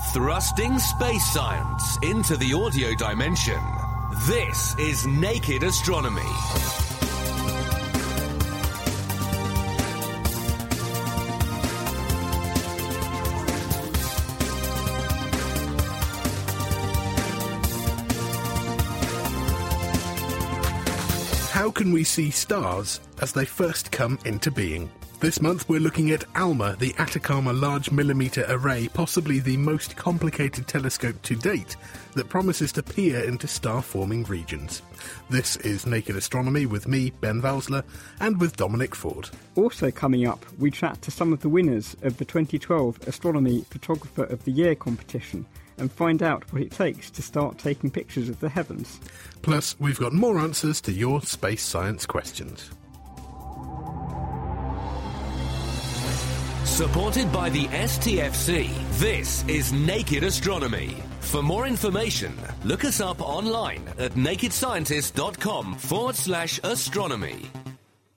Thrusting space science into the audio dimension. This is Naked Astronomy. How can we see stars as they first come into being? This month we're looking at ALMA, the Atacama Large Millimeter Array, possibly the most complicated telescope to date that promises to peer into star forming regions. This is Naked Astronomy with me, Ben Valsler, and with Dominic Ford. Also, coming up, we chat to some of the winners of the 2012 Astronomy Photographer of the Year competition and find out what it takes to start taking pictures of the heavens. Plus, we've got more answers to your space science questions. Supported by the STFC, this is Naked Astronomy. For more information, look us up online at nakedscientist.com forward slash astronomy.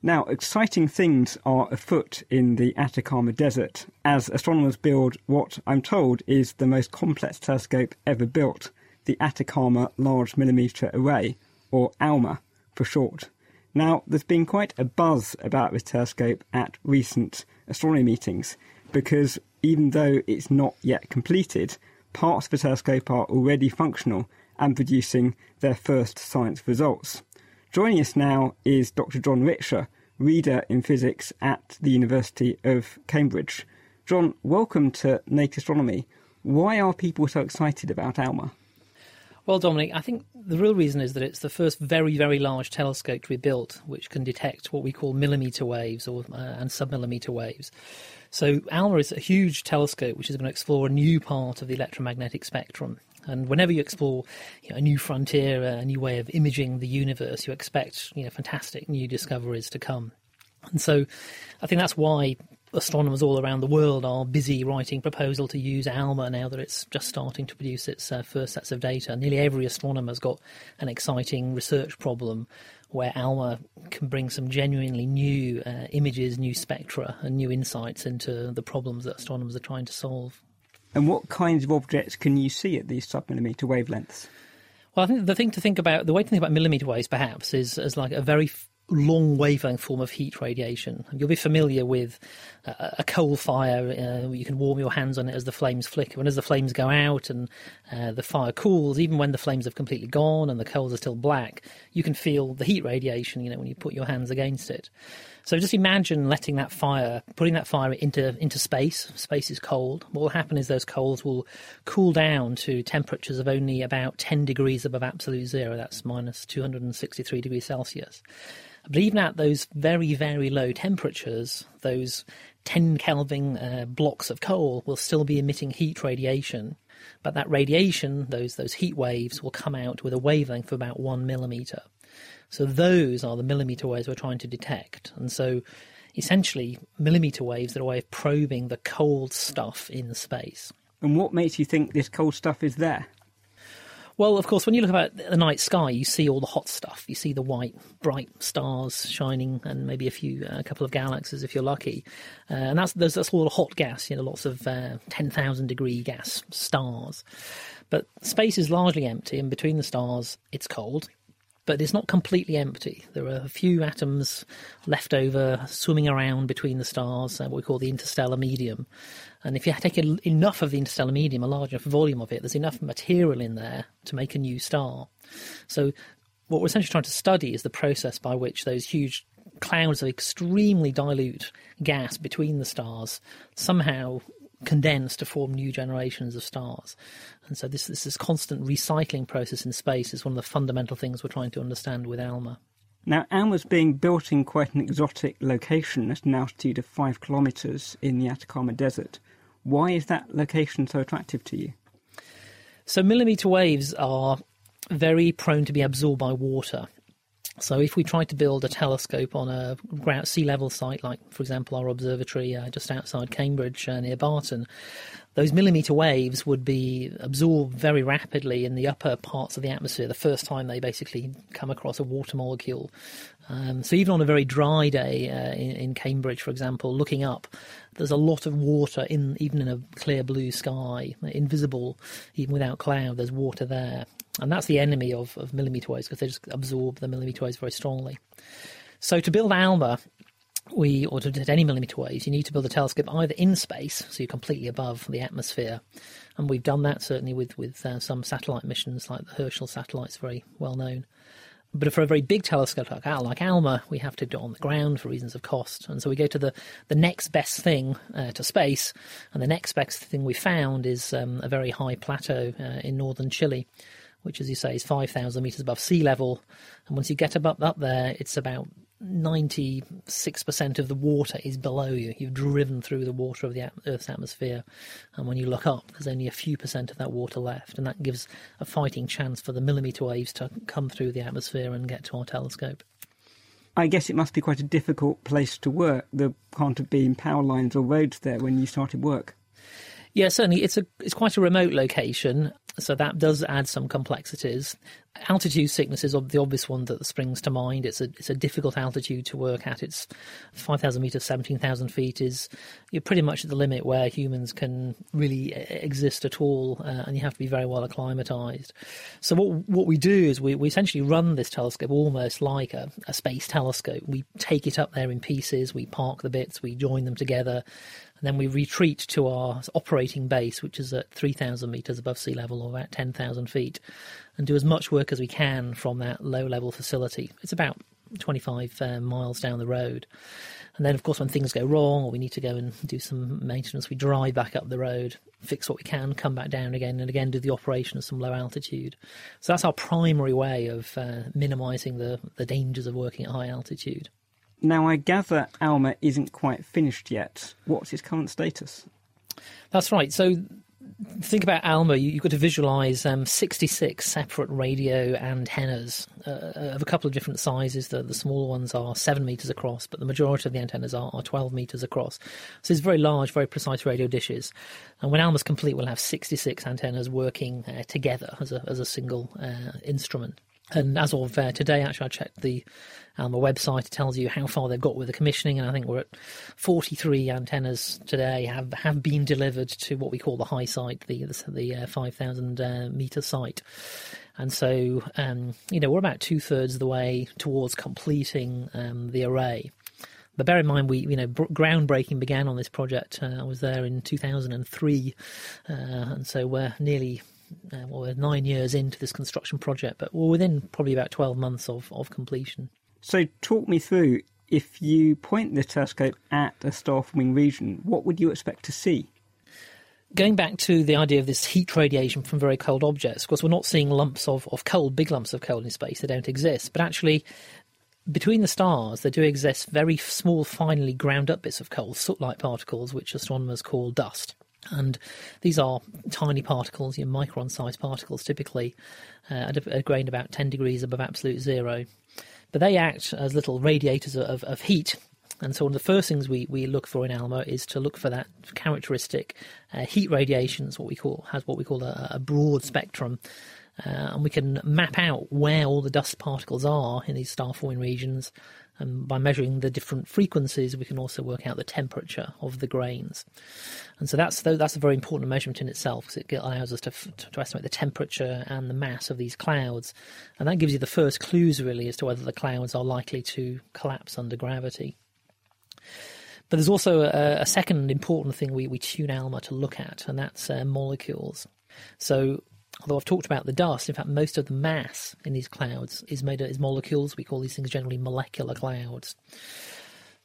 Now, exciting things are afoot in the Atacama Desert as astronomers build what I'm told is the most complex telescope ever built, the Atacama Large Millimeter Array, or ALMA for short. Now, there's been quite a buzz about this telescope at recent astronomy meetings because even though it's not yet completed, parts of the telescope are already functional and producing their first science results. Joining us now is Dr. John Richer, reader in physics at the University of Cambridge. John, welcome to Naked Astronomy. Why are people so excited about ALMA? Well, Dominic, I think the real reason is that it's the first very, very large telescope to be built which can detect what we call millimeter waves or uh, and submillimeter waves. So ALMA is a huge telescope which is going to explore a new part of the electromagnetic spectrum. And whenever you explore you know, a new frontier, a new way of imaging the universe, you expect you know fantastic new discoveries to come. And so, I think that's why astronomers all around the world are busy writing proposal to use ALMA now that it's just starting to produce its uh, first sets of data. Nearly every astronomer's got an exciting research problem where ALMA can bring some genuinely new uh, images, new spectra, and new insights into the problems that astronomers are trying to solve. And what kinds of objects can you see at these submillimeter wavelengths? Well, I think the thing to think about, the way to think about millimeter waves perhaps, is as like a very long wavelength form of heat radiation. You'll be familiar with a coal fire. Uh, you can warm your hands on it as the flames flicker. And as the flames go out and uh, the fire cools, even when the flames have completely gone and the coals are still black, you can feel the heat radiation. You know when you put your hands against it. So just imagine letting that fire, putting that fire into into space. Space is cold. What will happen is those coals will cool down to temperatures of only about 10 degrees above absolute zero. That's minus 263 degrees Celsius. But even at those very, very low temperatures, those 10 Kelvin uh, blocks of coal will still be emitting heat radiation. But that radiation, those, those heat waves, will come out with a wavelength of about one millimeter. So those are the millimeter waves we're trying to detect. And so essentially, millimeter waves are a way of probing the cold stuff in space. And what makes you think this cold stuff is there? Well, of course, when you look at the night sky, you see all the hot stuff. You see the white, bright stars shining, and maybe a few, a couple of galaxies if you're lucky. Uh, and that's there's that's all the hot gas. You know, lots of uh, ten thousand degree gas stars. But space is largely empty, and between the stars, it's cold but it's not completely empty. There are a few atoms left over swimming around between the stars, uh, what we call the interstellar medium. And if you take enough of the interstellar medium, a large enough volume of it, there's enough material in there to make a new star. So, what we're essentially trying to study is the process by which those huge clouds of extremely dilute gas between the stars somehow condense to form new generations of stars. And so this, this, this constant recycling process in space is one of the fundamental things we're trying to understand with ALMA. Now, ALMA's being built in quite an exotic location at an altitude of five kilometres in the Atacama Desert. Why is that location so attractive to you? So, millimetre waves are very prone to be absorbed by water. So, if we try to build a telescope on a sea level site, like, for example, our observatory uh, just outside Cambridge uh, near Barton, those millimetre waves would be absorbed very rapidly in the upper parts of the atmosphere the first time they basically come across a water molecule. Um, so even on a very dry day uh, in, in, Cambridge, for example, looking up, there's a lot of water in even in a clear blue sky, invisible even without cloud. There's water there, and that's the enemy of, of millimetre waves because they just absorb the millimetre waves very strongly. So to build ALMA, we or to any millimetre waves, you need to build a telescope either in space, so you're completely above the atmosphere, and we've done that certainly with with uh, some satellite missions like the Herschel satellites, very well known. But for a very big telescope like, like ALMA, we have to do it on the ground for reasons of cost. And so we go to the, the next best thing uh, to space. And the next best thing we found is um, a very high plateau uh, in northern Chile, which, as you say, is 5,000 meters above sea level. And once you get up, up there, it's about 96% of the water is below you. You've driven through the water of the Earth's atmosphere, and when you look up, there's only a few percent of that water left, and that gives a fighting chance for the millimetre waves to come through the atmosphere and get to our telescope. I guess it must be quite a difficult place to work. There can't have been power lines or roads there when you started work. Yeah, certainly. It's a it's quite a remote location, so that does add some complexities. Altitude sickness is the obvious one that springs to mind. It's a it's a difficult altitude to work at. It's five thousand meters, seventeen thousand feet is you're pretty much at the limit where humans can really exist at all, uh, and you have to be very well acclimatized. So what what we do is we, we essentially run this telescope almost like a, a space telescope. We take it up there in pieces, we park the bits, we join them together, and then we retreat to our operating base, which is at 3,000 metres above sea level or about 10,000 feet, and do as much work as we can from that low level facility. It's about 25 uh, miles down the road. And then, of course, when things go wrong or we need to go and do some maintenance, we drive back up the road, fix what we can, come back down again, and again do the operation at some low altitude. So that's our primary way of uh, minimising the, the dangers of working at high altitude. Now, I gather Alma isn't quite finished yet. What's its current status? That's right. So, think about Alma, you, have got to visualize um, 66 separate radio antennas uh, of a couple of different sizes. The, the smaller ones are 7 meters across, but the majority of the antennas are, are 12 meters across. So it's very large, very precise radio dishes. And when Alma's complete, we'll have 66 antennas working uh, together as a, as a single uh, instrument. And as of uh, today, actually, I checked the Alma website. It tells you how far they've got with the commissioning, and I think we're at 43 antennas today have have been delivered to what we call the high site, the the, the uh, 5,000 uh, meter site. And so, um, you know, we're about two thirds of the way towards completing um, the array. But bear in mind, we you know groundbreaking began on this project. Uh, I was there in 2003, uh, and so we're nearly uh, well, we're nine years into this construction project, but we're within probably about 12 months of, of completion. So, talk me through if you point the telescope at a star forming region, what would you expect to see? Going back to the idea of this heat radiation from very cold objects, of course, we're not seeing lumps of, of cold, big lumps of cold in space. They don't exist. But actually, between the stars, there do exist very small, finely ground up bits of coal, soot like particles, which astronomers call dust. And these are tiny particles, you know, micron sized particles, typically uh, at a, a grain about 10 degrees above absolute zero. But they act as little radiators of, of heat. And so, one of the first things we, we look for in ALMA is to look for that characteristic uh, heat radiation. what we call has what we call a, a broad spectrum, uh, and we can map out where all the dust particles are in these star forming regions and by measuring the different frequencies, we can also work out the temperature of the grains. And so that's that's a very important measurement in itself because it allows us to, to estimate the temperature and the mass of these clouds, and that gives you the first clues really as to whether the clouds are likely to collapse under gravity. But there's also a, a second important thing we, we tune ALMA to look at, and that's uh, molecules. So although I've talked about the dust, in fact, most of the mass in these clouds is made of is molecules. We call these things generally molecular clouds.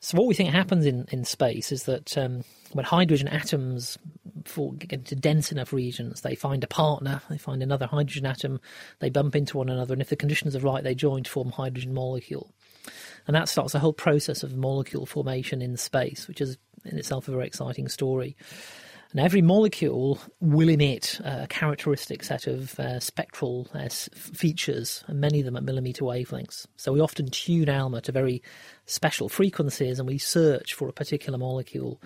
So what we think happens in, in space is that um, when hydrogen atoms fall, get into dense enough regions, they find a partner, they find another hydrogen atom, they bump into one another, and if the conditions are right, they join to form hydrogen molecule. And that starts a whole process of molecule formation in space, which is in itself a very exciting story. And every molecule will emit a characteristic set of uh, spectral uh, features, and many of them at millimeter wavelengths. So we often tune ALMA to very special frequencies and we search for a particular molecule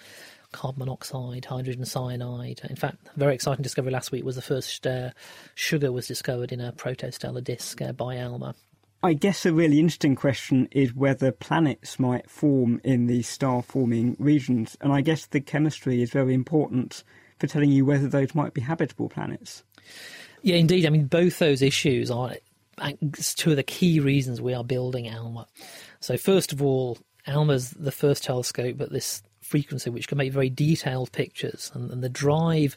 carbon monoxide, hydrogen cyanide. In fact, a very exciting discovery last week was the first uh, sugar was discovered in a protostellar disk uh, by ALMA. I guess a really interesting question is whether planets might form in these star forming regions. And I guess the chemistry is very important for telling you whether those might be habitable planets. Yeah, indeed. I mean, both those issues are two of the key reasons we are building ALMA. So, first of all, ALMA's the first telescope at this frequency which can make very detailed pictures. And, and the drive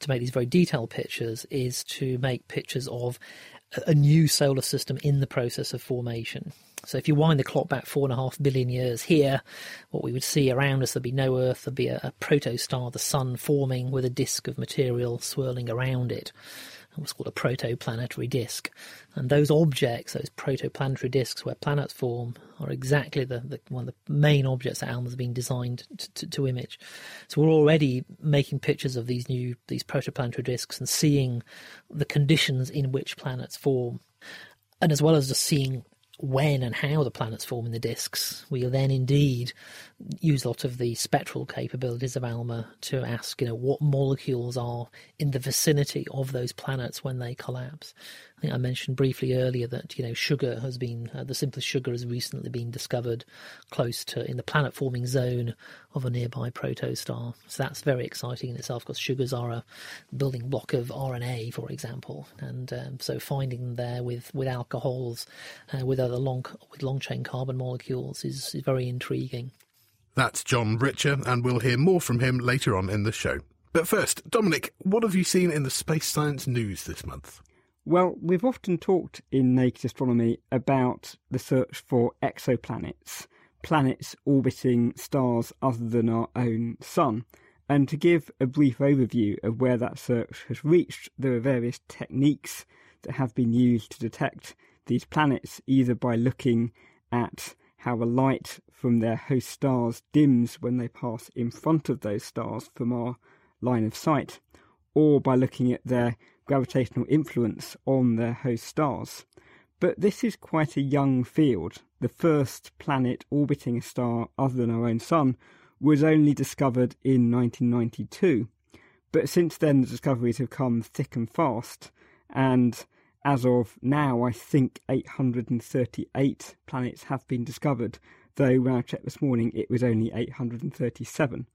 to make these very detailed pictures is to make pictures of a new solar system in the process of formation. So if you wind the clock back four and a half billion years here, what we would see around us, there'd be no Earth, there'd be a, a protostar, the sun forming with a disk of material swirling around it what's called a protoplanetary disk. And those objects, those protoplanetary disks where planets form, are exactly the, the one of the main objects that ALMA's been designed to, to, to, image. So we're already making pictures of these new these protoplanetary disks and seeing the conditions in which planets form. And as well as just seeing when and how the planets form in the disks, we'll then indeed use a lot of the spectral capabilities of ALMA to ask, you know, what molecules are in the vicinity of those planets when they collapse. I think I mentioned briefly earlier that you know sugar has been uh, the simplest sugar has recently been discovered close to in the planet forming zone of a nearby protostar. So that's very exciting in itself because sugars are a building block of RNA, for example, and um, so finding them there with with alcohols, uh, with other long with long chain carbon molecules is, is very intriguing. That's John Richer, and we'll hear more from him later on in the show. But first, Dominic, what have you seen in the space science news this month? Well, we've often talked in Naked Astronomy about the search for exoplanets, planets orbiting stars other than our own Sun. And to give a brief overview of where that search has reached, there are various techniques that have been used to detect these planets, either by looking at how the light from their host stars dims when they pass in front of those stars from our line of sight, or by looking at their gravitational influence on their host stars. But this is quite a young field. The first planet orbiting a star other than our own Sun was only discovered in 1992. But since then, the discoveries have come thick and fast, and as of now, I think 838 planets have been discovered, though when I checked this morning, it was only 837.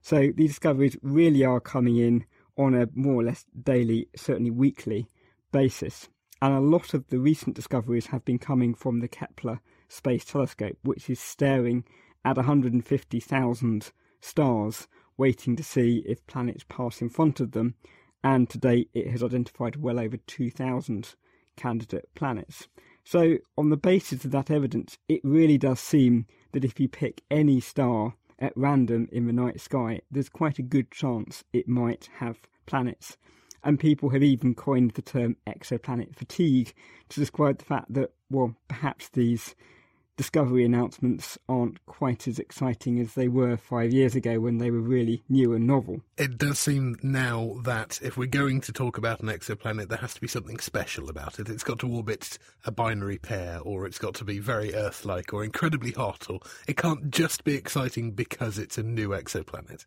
So these discoveries really are coming in on a more or less daily, certainly weekly basis. And a lot of the recent discoveries have been coming from the Kepler Space Telescope, which is staring at 150,000 stars, waiting to see if planets pass in front of them. And to date, it has identified well over 2,000 candidate planets. So, on the basis of that evidence, it really does seem that if you pick any star at random in the night sky, there's quite a good chance it might have planets. And people have even coined the term exoplanet fatigue to describe the fact that, well, perhaps these discovery announcements aren't quite as exciting as they were five years ago when they were really new and novel. It does seem now that if we're going to talk about an exoplanet, there has to be something special about it. It's got to orbit a binary pair, or it's got to be very Earth like, or incredibly hot, or it can't just be exciting because it's a new exoplanet.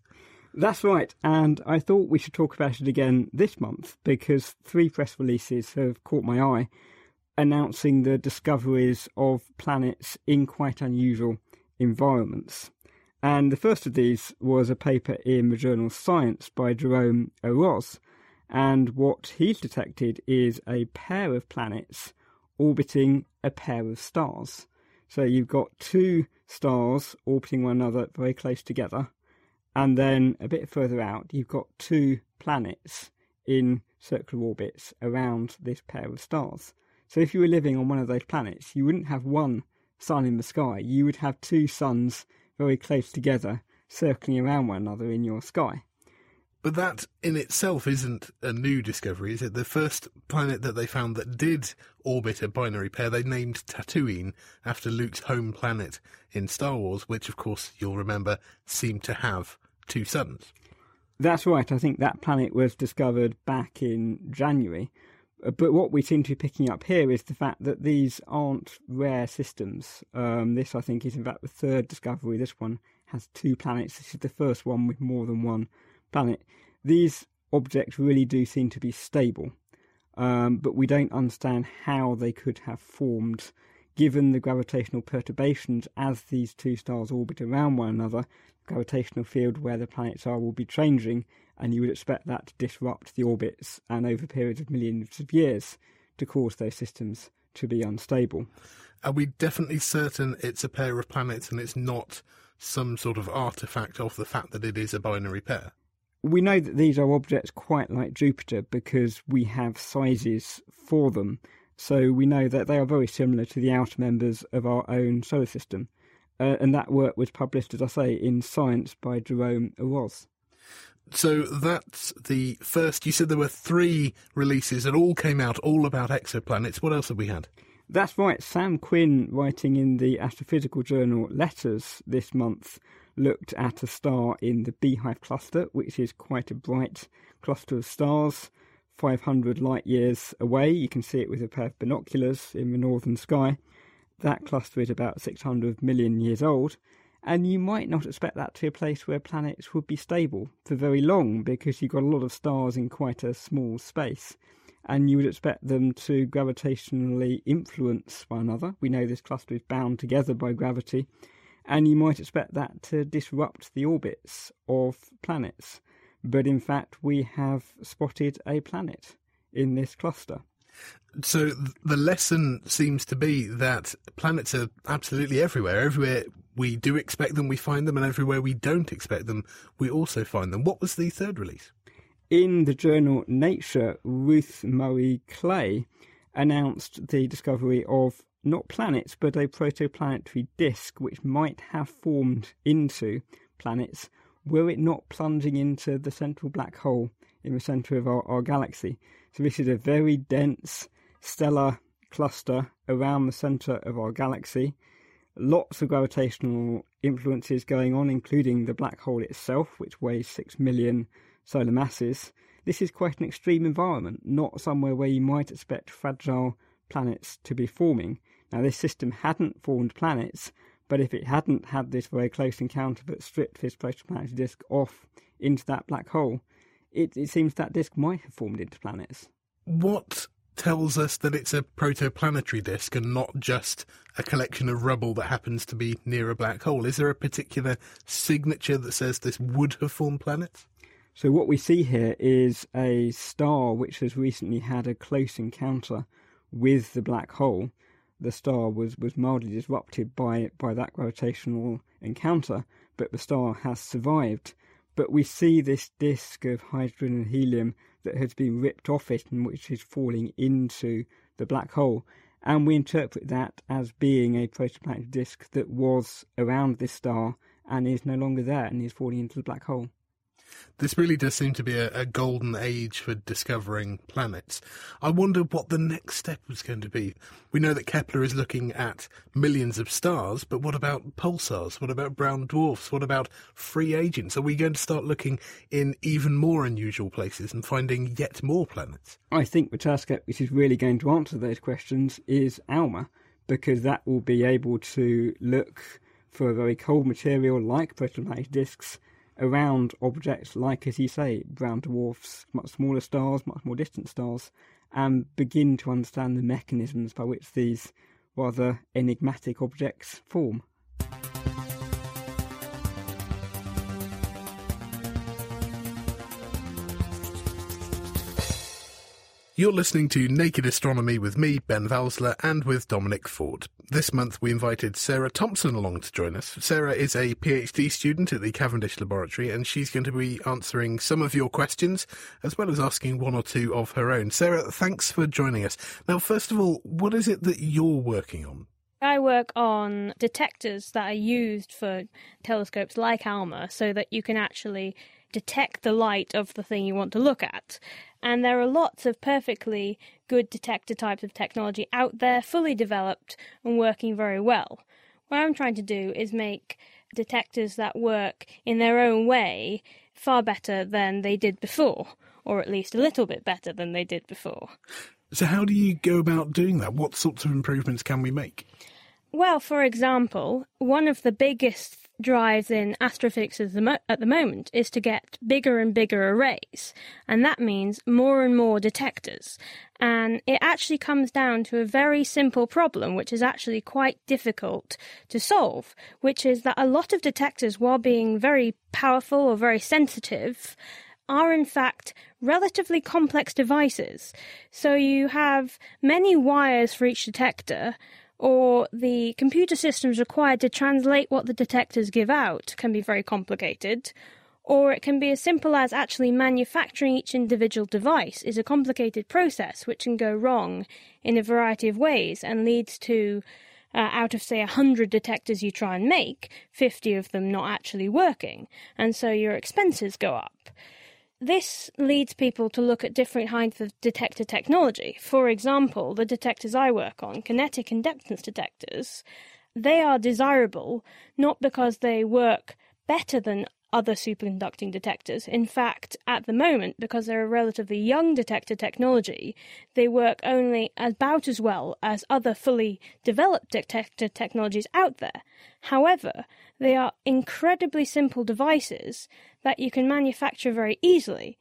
That's right, and I thought we should talk about it again this month because three press releases have caught my eye announcing the discoveries of planets in quite unusual environments. And the first of these was a paper in the journal Science by Jerome Orosz. And what he's detected is a pair of planets orbiting a pair of stars. So you've got two stars orbiting one another very close together. And then a bit further out, you've got two planets in circular orbits around this pair of stars. So if you were living on one of those planets, you wouldn't have one sun in the sky. You would have two suns very close together, circling around one another in your sky. But that in itself isn't a new discovery, is it? The first planet that they found that did orbit a binary pair, they named Tatooine after Luke's home planet in Star Wars, which, of course, you'll remember, seemed to have two suns. That's right. I think that planet was discovered back in January. But what we seem to be picking up here is the fact that these aren't rare systems. Um, this, I think, is in fact the third discovery. This one has two planets. This is the first one with more than one planet. These objects really do seem to be stable, um, but we don't understand how they could have formed given the gravitational perturbations as these two stars orbit around one another. The gravitational field where the planets are will be changing, and you would expect that to disrupt the orbits and over periods of millions of years to cause those systems to be unstable. Are we definitely certain it's a pair of planets and it's not some sort of artifact of the fact that it is a binary pair? We know that these are objects quite like Jupiter because we have sizes for them. So we know that they are very similar to the outer members of our own solar system. Uh, and that work was published, as I say, in Science by Jerome Orosz. So that's the first. You said there were three releases that all came out, all about exoplanets. What else have we had? That's right. Sam Quinn, writing in the astrophysical journal Letters this month, looked at a star in the Beehive cluster, which is quite a bright cluster of stars, 500 light years away. You can see it with a pair of binoculars in the northern sky. That cluster is about 600 million years old, and you might not expect that to be a place where planets would be stable for very long because you've got a lot of stars in quite a small space and you would expect them to gravitationally influence one another. We know this cluster is bound together by gravity, and you might expect that to disrupt the orbits of planets. But in fact, we have spotted a planet in this cluster. So the lesson seems to be that planets are absolutely everywhere. Everywhere we do expect them, we find them, and everywhere we don't expect them, we also find them. What was the third release? in the journal Nature, Ruth Murray Clay announced the discovery of not planets, but a protoplanetary disk which might have formed into planets were it not plunging into the central black hole in the centre of our, our galaxy. So, this is a very dense stellar cluster around the centre of our galaxy. Lots of gravitational influences going on, including the black hole itself, which weighs 6 million solar masses, this is quite an extreme environment, not somewhere where you might expect fragile planets to be forming. Now, this system hadn't formed planets, but if it hadn't had this very close encounter that stripped this protoplanetary disk off into that black hole, it, it seems that disk might have formed into planets. What tells us that it's a protoplanetary disk and not just a collection of rubble that happens to be near a black hole? Is there a particular signature that says this would have formed planets? So what we see here is a star which has recently had a close encounter with the black hole. The star was, was mildly disrupted by, by that gravitational encounter, but the star has survived. But we see this disk of hydrogen and helium that has been ripped off it and which is falling into the black hole. And we interpret that as being a protoplanetary disk that was around this star and is no longer there and is falling into the black hole. This really does seem to be a, a, golden age for discovering planets. I wonder what the next step was going to be. We know that Kepler is looking at millions of stars, but what about pulsars? What about brown dwarfs? What about free agents? Are we going to start looking in even more unusual places and finding yet more planets? I think the telescope which is really going to answer those questions is ALMA, because that will be able to look for a very cold material like protoplanetary disks around objects like, as you say, brown dwarfs, much smaller stars, much more distant stars, and begin to understand the mechanisms by which these rather enigmatic objects form. You're listening to Naked Astronomy with me, Ben Valsler, and with Dominic Ford. This month we invited Sarah Thompson along to join us. Sarah is a PhD student at the Cavendish Laboratory, and she's going to be answering some of your questions, as well as asking one or two of her own. Sarah, thanks for joining us. Now, first of all, what is it that you're working on? I work on detectors that are used for telescopes like ALMA so that you can actually detect the light of the thing you want to look at. And there are lots of perfectly good detector types of technology out there, fully developed and working very well. What I'm trying to do is make detectors that work in their own way far better than they did before, or at least a little bit better than they did before. So, how do you go about doing that? What sorts of improvements can we make? Well, for example, one of the biggest drives in astrophysics at the, moment is to get bigger and bigger arrays, and that means more and more detectors. And it actually comes down to a very simple problem, which is actually quite difficult to solve, which is that a lot of detectors, while being very powerful or very sensitive, are in fact relatively complex devices. So you have many wires for each detector, or the computer systems required to translate what the detectors give out can be very complicated, or it can be as simple as actually manufacturing each individual device is a complicated process which can go wrong in a variety of ways and leads to uh, out of say 100 detectors you try and make 50 of them not actually working and so your expenses go up this leads people to look at different kinds of detector technology. For example, the detectors I work on, kinetic inductance detectors, they are desirable not because they work better than other superconducting detectors. In fact, at the moment, because they're a relatively young detector technology, they work only about as well as other fully developed detector technologies out there. However, they are incredibly simple devices that you can manufacture very easily.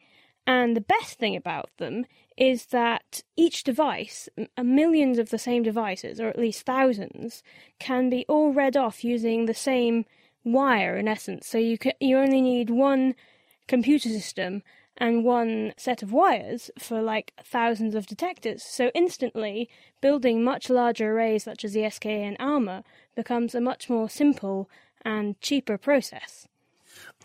And the best thing about them is that each device, uh, millions of the same devices, or at least thousands, can be all read off using the same wire in essence. So you can, you only need one computer system and one set of wires for like thousands of detectors. So instantly, building much larger arrays such as the SKA and ALMA becomes a much more simple and cheaper process.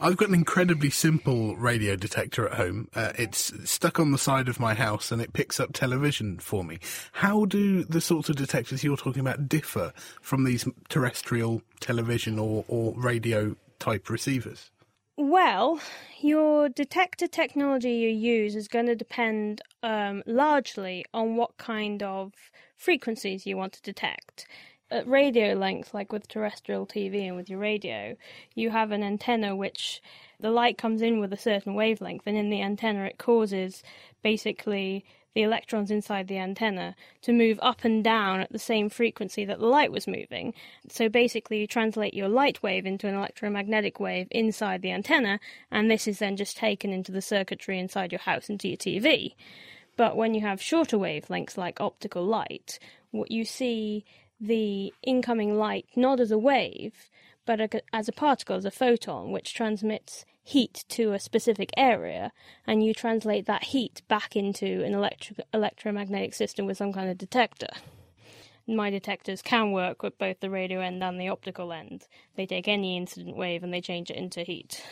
I've got an incredibly simple radio detector at home. Uh, it's stuck on the side of my house and it picks up television for me. How do the sorts of detectors you're talking about differ from these terrestrial television or, or radio type receivers? Well, your detector technology you use is going to depend um, largely on what kind of frequencies you want to detect at radio length, like with terrestrial TV and with your radio, you have an antenna which the light comes in with a certain wavelength, and in the antenna it causes basically the electrons inside the antenna to move up and down at the same frequency that the light was moving. So basically, you translate your light wave into an electromagnetic wave inside the antenna, and this is then just taken into the circuitry inside your house into your TV. But when you have shorter wavelengths like optical light, what you see the incoming light not as a wave, but as a particle, as a photon, which transmits heat to a specific area, and you translate that heat back into an electromagnetic system with some kind of detector. My detectors can work with both the radio end and the optical end. They take any incident wave and they change it into heat.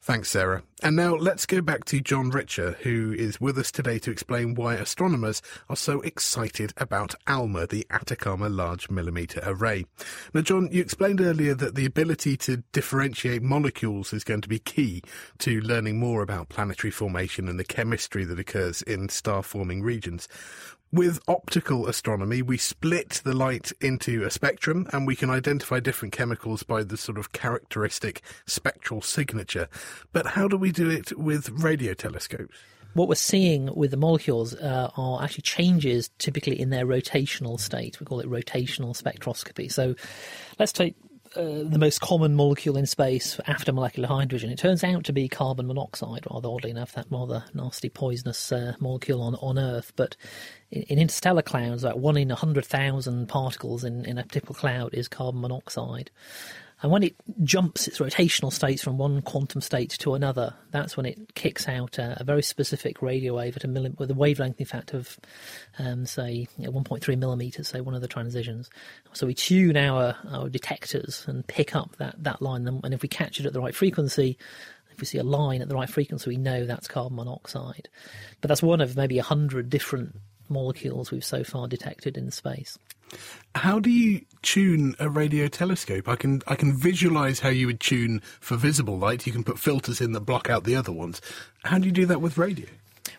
Thanks, Sarah. And now let's go back to John Richer, who is with us today to explain why astronomers are so excited about ALMA, the Atacama Large Millimeter Array. Now, John, you explained earlier that the ability to differentiate molecules is going to be key to learning more about planetary formation and the chemistry that occurs in star forming regions. With optical astronomy, we split the light into a spectrum and we can identify different chemicals by the sort of characteristic spectral signature. But how do we do it with radio telescopes? What we're seeing with the molecules uh, are actually changes typically in their rotational state. We call it rotational spectroscopy. So let's take uh, the most common molecule in space after molecular hydrogen. It turns out to be carbon monoxide, rather oddly enough, that rather nasty poisonous uh, molecule on, on Earth. But in, in interstellar clouds, about one in 100,000 particles in, in a typical cloud is carbon monoxide. And when it jumps its rotational states from one quantum state to another, that's when it kicks out a, a very specific radio wave at a milli- with a wavelength, in fact, of, um, say, you know, 1.3 millimeters, say one of the transitions. So we tune our, our detectors and pick up that, that line. And if we catch it at the right frequency, if we see a line at the right frequency, we know that's carbon monoxide. But that's one of maybe a hundred different molecules we've so far detected in space. How do you tune a radio telescope? I can I can visualize how you would tune for visible light. You can put filters in that block out the other ones. How do you do that with radio?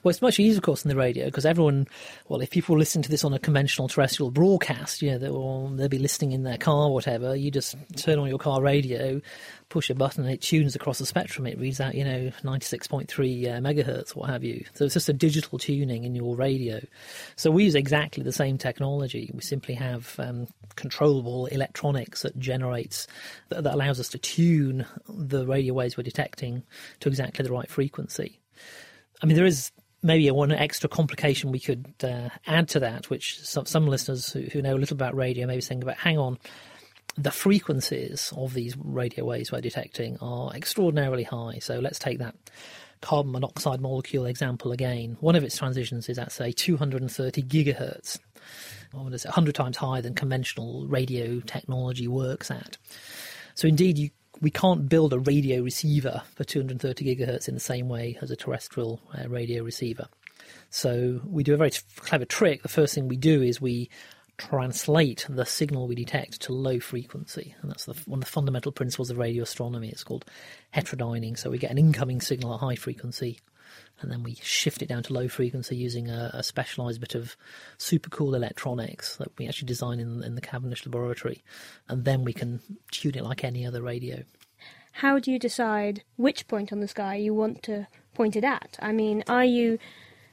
Well, it's much easier, of course, than the radio because everyone, well, if people listen to this on a conventional terrestrial broadcast, you know, they'll, they'll be listening in their car or whatever. You just turn on your car radio, push a button, and it tunes across the spectrum. It reads out, you know, 96.3 uh, megahertz, what have you. So it's just a digital tuning in your radio. So we use exactly the same technology. We simply have um, controllable electronics that generates, that, that allows us to tune the radio waves we're detecting to exactly the right frequency. I mean, there is maybe one extra complication we could uh, add to that, which some, some listeners who, who, know a little about radio may be thinking about, hang on, the frequencies of these radio waves we're detecting are extraordinarily high. So let's take that carbon monoxide molecule example again. One of its transitions is at, say, 230 gigahertz. Well, it's 100 times higher than conventional radio technology works at. So indeed, you we can't build a radio receiver for 230 gigahertz in the same way as a terrestrial uh, radio receiver. So we do a very clever trick. The first thing we do is we translate the signal we detect to low frequency, and that's the, one of the fundamental principles of radio astronomy. It's called heterodyning. So we get an incoming signal at high frequency, and then we shift it down to low frequency using a, a specialized bit of super cool electronics that we actually design in, in the Cavendish laboratory, and then we can tune it like any other radio. How do you decide which point on the sky you want to point it at? I mean, are you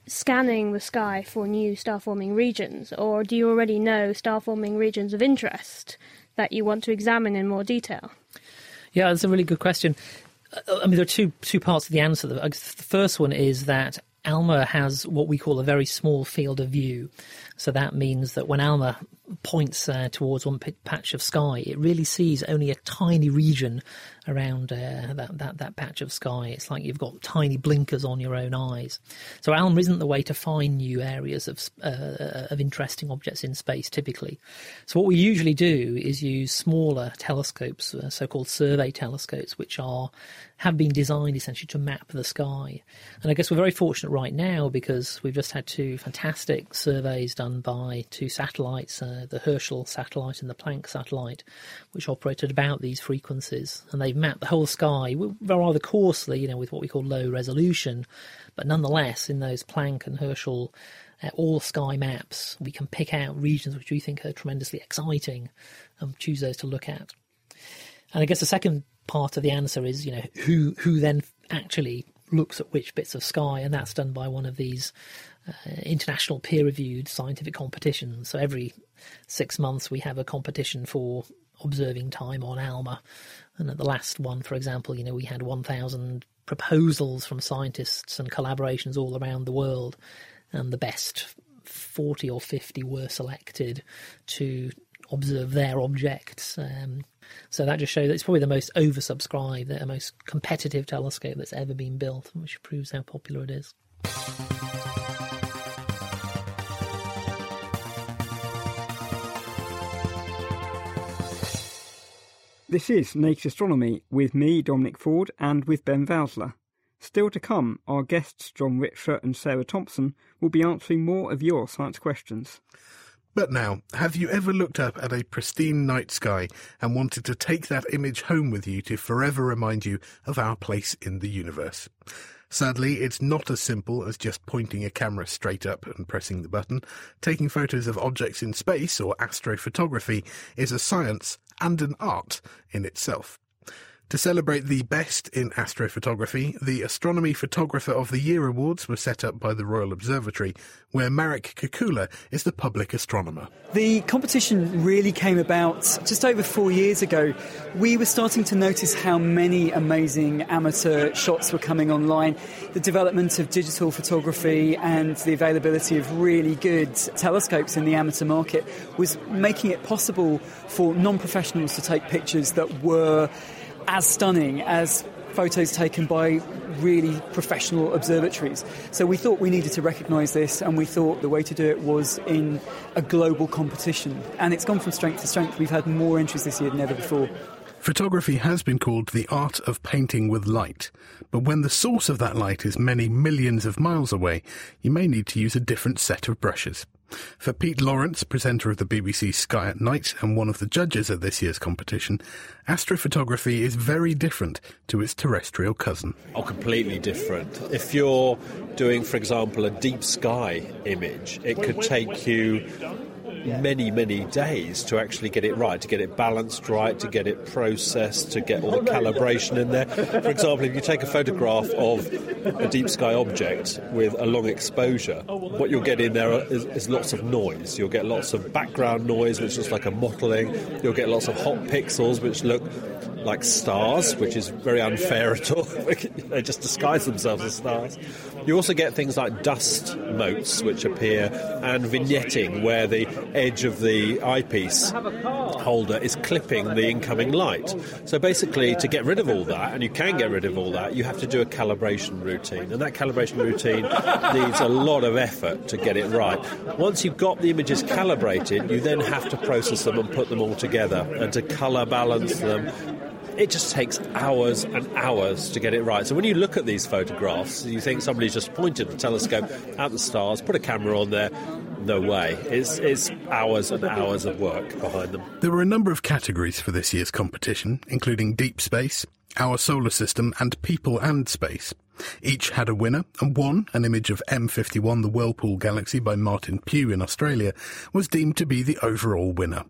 scanning the sky for new star forming regions, or do you already know star forming regions of interest that you want to examine in more detail? Yeah, that's a really good question. I mean, there are two two parts of the answer. The first one is that ALMA has what we call a very small field of view. So that means that when ALMA points uh, towards one p- patch of sky, it really sees only a tiny region around uh, that, that, that patch of sky. It's like you've got tiny blinkers on your own eyes. So ALMA isn't the way to find new areas of, uh, of interesting objects in space typically. So what we usually do is use smaller telescopes, uh, so-called survey telescopes, which are have been designed essentially to map the sky. And I guess we're very fortunate right now because we've just had two fantastic surveys done by two satellites, uh, the Herschel satellite and the Planck satellite, which operated about these frequencies. And they've mapped the whole sky rather coarsely, you know, with what we call low resolution. But nonetheless, in those Planck and Herschel uh, all sky maps, we can pick out regions which we think are tremendously exciting and choose those to look at. And I guess the second part of the answer is, you know, who who then actually looks at which bits of sky, and that's done by one of these uh, international peer-reviewed scientific competitions. So every six months we have a competition for observing time on ALMA, and at the last one, for example, you know, we had 1,000 proposals from scientists and collaborations all around the world, and the best 40 or 50 were selected to observe their objects. Um, so that just shows that it's probably the most oversubscribed, the most competitive telescope that's ever been built, which proves how popular it is. This is Naked Astronomy with me, Dominic Ford, and with Ben Valsler. Still to come, our guests John Richer and Sarah Thompson will be answering more of your science questions. But now, have you ever looked up at a pristine night sky and wanted to take that image home with you to forever remind you of our place in the universe? Sadly, it's not as simple as just pointing a camera straight up and pressing the button. Taking photos of objects in space or astrophotography is a science and an art in itself. To celebrate the best in astrophotography, the Astronomy Photographer of the Year Awards were set up by the Royal Observatory, where Marek Kukula is the public astronomer. The competition really came about just over four years ago. We were starting to notice how many amazing amateur shots were coming online. The development of digital photography and the availability of really good telescopes in the amateur market was making it possible for non professionals to take pictures that were as stunning as photos taken by really professional observatories. So we thought we needed to recognise this, and we thought the way to do it was in a global competition. And it's gone from strength to strength. We've had more entries this year than ever before. Photography has been called the art of painting with light, but when the source of that light is many millions of miles away, you may need to use a different set of brushes. For Pete Lawrence, presenter of the BBC Sky at Night and one of the judges at this year's competition, astrophotography is very different to its terrestrial cousin. Oh, completely different. If you're doing, for example, a deep sky image, it could take you many, many days to actually get it right, to get it balanced right, to get it processed, to get all the calibration in there. For example, if you take a photograph of a deep sky object with a long exposure, what you'll get in there is, is lots of noise. You'll get lots of background noise, which looks like a mottling. You'll get lots of hot pixels, which look like stars, which is very unfair at all. they just disguise themselves as stars. You also get things like dust motes, which appear, and vignetting, where the edge of the eyepiece holder is clipping the incoming light. So basically, to get rid of all that, and you can get rid of all that, you have to do a calibration routine. And that calibration routine needs a lot of effort to get it right. Once you've got the images calibrated, you then have to process them and put them all together and to colour balance them it just takes hours and hours to get it right. So when you look at these photographs, you think somebody's just pointed the telescope at the stars, put a camera on there. No way. It's, it's hours and hours of work behind them. There were a number of categories for this year's competition, including deep space, our solar system, and people and space. Each had a winner, and one, an image of M51, the Whirlpool Galaxy by Martin Pugh in Australia, was deemed to be the overall winner.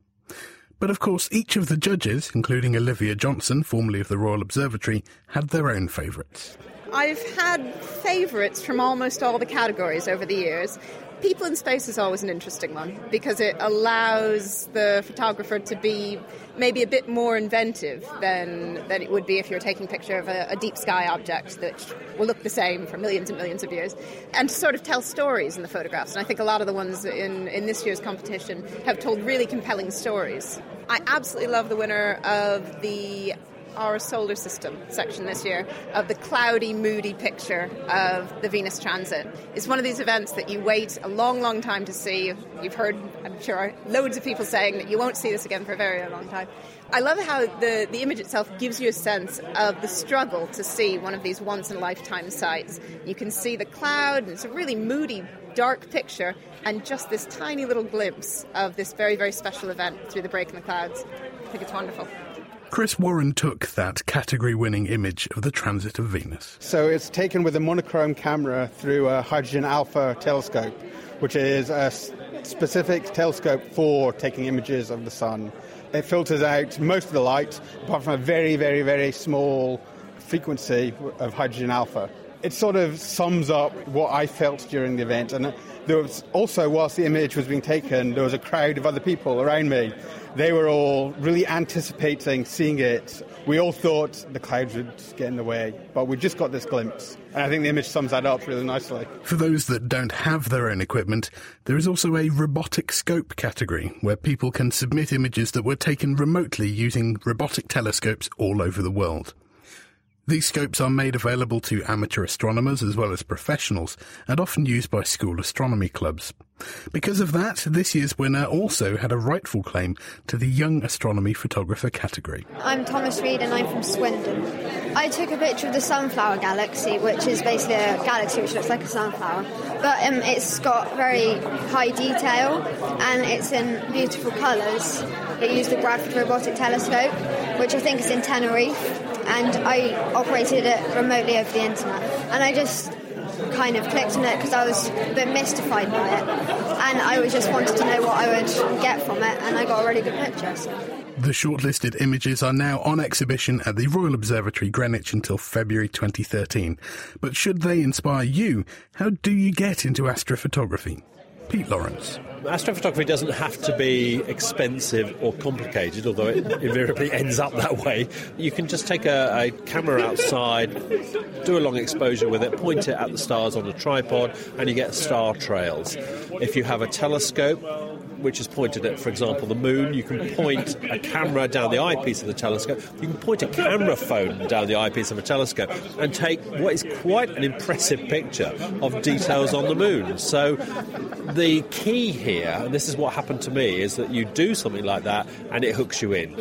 But of course, each of the judges, including Olivia Johnson, formerly of the Royal Observatory, had their own favourites. I've had favourites from almost all the categories over the years. People in space is always an interesting one because it allows the photographer to be maybe a bit more inventive than, than it would be if you're taking a picture of a, a deep sky object that will look the same for millions and millions of years, and to sort of tell stories in the photographs. And I think a lot of the ones in, in this year's competition have told really compelling stories. I absolutely love the winner of the our solar system section this year of the cloudy, moody picture of the Venus transit. It's one of these events that you wait a long, long time to see. You've heard, I'm sure, loads of people saying that you won't see this again for a very long time. I love how the, the image itself gives you a sense of the struggle to see one of these once in a lifetime sights. You can see the cloud, and it's a really moody, dark picture, and just this tiny little glimpse of this very, very special event through the break in the clouds. I think it's wonderful. Chris Warren took that category winning image of the transit of Venus. So it's taken with a monochrome camera through a hydrogen alpha telescope, which is a specific telescope for taking images of the sun. It filters out most of the light, apart from a very, very, very small frequency of hydrogen alpha. It sort of sums up what I felt during the event. And there was also, whilst the image was being taken, there was a crowd of other people around me they were all really anticipating seeing it. We all thought the clouds would get in the way, but we just got this glimpse. And I think the image sums that up really nicely. For those that don't have their own equipment, there is also a robotic scope category where people can submit images that were taken remotely using robotic telescopes all over the world. These scopes are made available to amateur astronomers as well as professionals and often used by school astronomy clubs. Because of that, this year's winner also had a rightful claim to the Young Astronomy Photographer category. I'm Thomas Reed and I'm from Swindon. I took a picture of the Sunflower Galaxy, which is basically a galaxy which looks like a sunflower. But um, it's got very high detail and it's in beautiful colours. It used the Bradford Robotic Telescope, which I think is in Tenerife and I operated it remotely over the internet. And I just kind of clicked on it because I was a bit mystified by it, and I was just wanted to know what I would get from it, and I got a really good picture. So. The shortlisted images are now on exhibition at the Royal Observatory Greenwich until February 2013. But should they inspire you, how do you get into astrophotography? Pete Lawrence. Astrophotography doesn't have to be expensive or complicated, although it invariably ends up that way. You can just take a, a, camera outside, do a long exposure with it, point it at the stars on a tripod, and you get star trails. If you have a telescope, which is pointed at, for example, the moon. You can point a camera down the eyepiece of the telescope. You can point a camera phone down the eyepiece of a telescope and take what is quite an impressive picture of details on the moon. So the key here, and this is what happened to me, is that you do something like that and it hooks you in.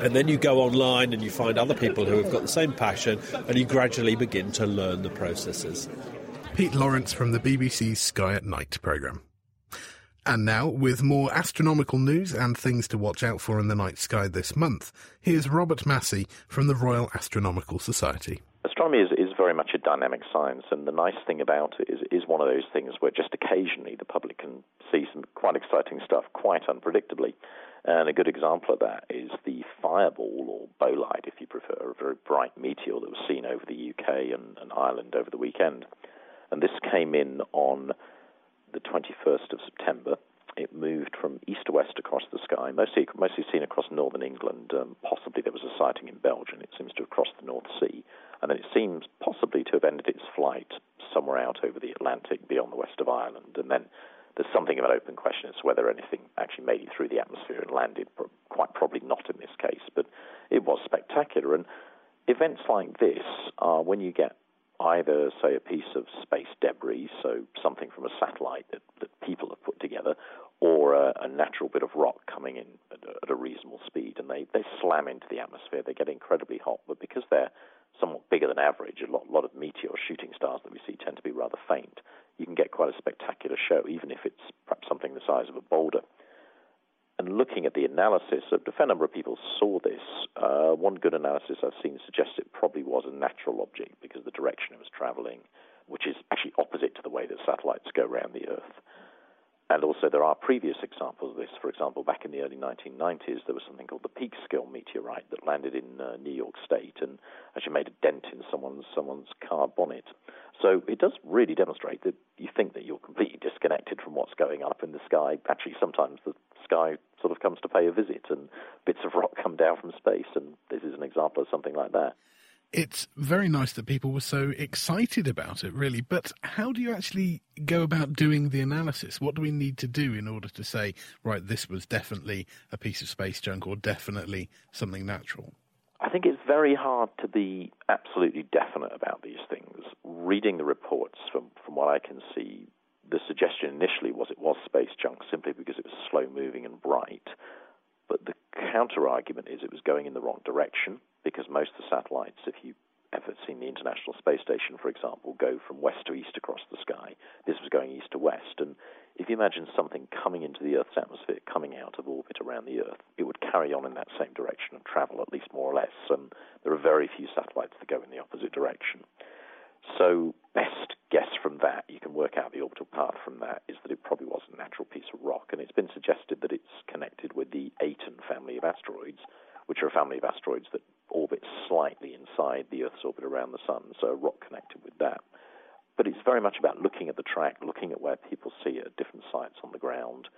And then you go online and you find other people who have got the same passion and you gradually begin to learn the processes. Pete Lawrence from the BBC's Sky at Night programme. And now, with more astronomical news and things to watch out for in the night sky this month, here's Robert Massey from the Royal Astronomical Society. Astronomy is, is very much a dynamic science, and the nice thing about it is is one of those things where just occasionally the public can see some quite exciting stuff quite unpredictably. And a good example of that is the fireball, or bolide if you prefer, a very bright meteor that was seen over the UK and, and Ireland over the weekend. And this came in on the 21st of September. It moved from east to west across the sky, mostly mostly seen across northern England. Um, possibly there was a sighting in Belgium. It seems to have crossed the North Sea, and then it seems possibly to have ended its flight somewhere out over the Atlantic beyond the west of Ireland. And then there's something of an open question as to whether anything actually made it through the atmosphere and landed. Quite probably not in this case, but it was spectacular. And events like this are when you get either, say, a piece of space debris, so something from a satellite that, that people have put together, or a, a natural bit of rock coming in at a, at a, reasonable speed, and they, they slam into the atmosphere. They get incredibly hot, but because they're somewhat bigger than average, a lot, lot of meteor shooting stars that we see tend to be rather faint, you can get quite a spectacular show, even if it's perhaps something the size of a boulder and looking at the analysis, a fair number of people saw this. Uh, one good analysis I've seen suggests it probably was a natural object because the direction it was traveling, which is actually opposite to the way that satellites go around the Earth. And also, there are previous examples of this. For example, back in the early 1990s, there was something called the Peekskill meteorite that landed in uh, New York State and actually made a dent in someone's someone's car bonnet. So it does really demonstrate that you think that you're completely disconnected from what's going up in the sky. Actually, sometimes the sky sort of comes to pay a visit, and bits of rock come down from space, and this is an example of something like that it's very nice that people were so excited about it, really. But how do you actually go about doing the analysis? What do we need to do in order to say, right, this was definitely a piece of space junk or definitely something natural? I think it's very hard to be absolutely definite about these things. Reading the reports, from, from what I can see, the suggestion initially was it was space junk simply because it was slow moving and bright. But the counter argument is it was going in the wrong direction because most of the satellites, if you ever seen the International Space Station, for example, go from west to east across the sky, this was going east to west. And if you imagine something coming into the Earth's atmosphere, coming out of orbit around the Earth, it would carry on in that same direction and travel at least more or less. And there are very few satellites that go in the opposite direction. So, best guess from that, you can work out the orbital path from that, is that it probably was a natural piece of rock. And it's been suggested that it's connected with the Aten family of asteroids, which are a family of asteroids that orbit slightly inside the Earth's orbit around the Sun, so a rock connected with that. But it's very much about looking at the track, looking at where people see it at different sites on the ground.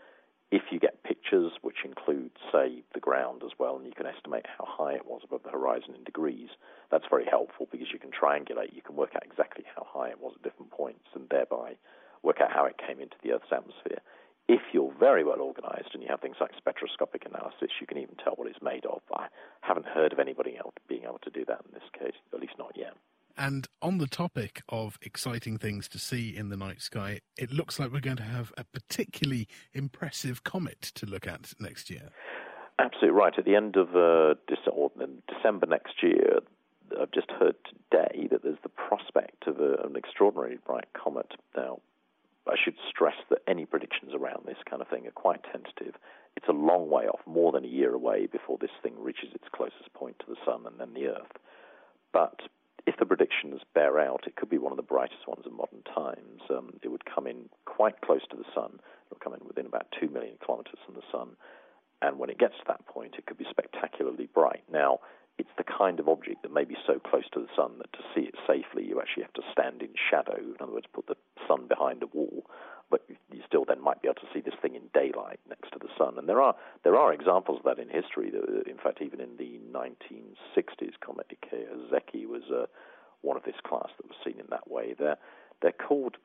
If you get pictures which include, say, the ground as well, and you can estimate how high it was above the horizon in degrees, that's very helpful because you can triangulate, you can work out exactly how high it was at different points, and thereby work out how it came into the Earth's atmosphere. If you're very well organized and you have things like spectroscopic analysis, you can even tell what it's made of. I haven't heard of anybody else being able to do that in this case, at least not yet. And on the topic of exciting things to see in the night sky, it looks like we're going to have a particularly impressive comet to look at next year. Absolutely right. At the end of uh, December next year, I've just heard today that there's the prospect of a, an extraordinarily bright comet. Now, I should stress that any predictions around this kind of thing are quite tentative. It's a long way off, more than a year away, before this thing reaches its closest point to the Sun and then the Earth. But if the predictions bear out, it could be one of the brightest ones in modern times. Um, it would come in quite close to the Sun. It would come in within about 2 million kilometers from the Sun. And when it gets to that point, it could be spectacularly bright. Now, it's the kind of object that may be so close to the sun that to see it safely, you actually have to stand in shadow. In other words, put the sun behind a wall. But you still then might be able to see this thing in daylight next to the sun. And there are there are examples of that in history. In fact, even in the 1960s, comet Ikeya Seki was uh, one of this class that was seen in that way. They're they're called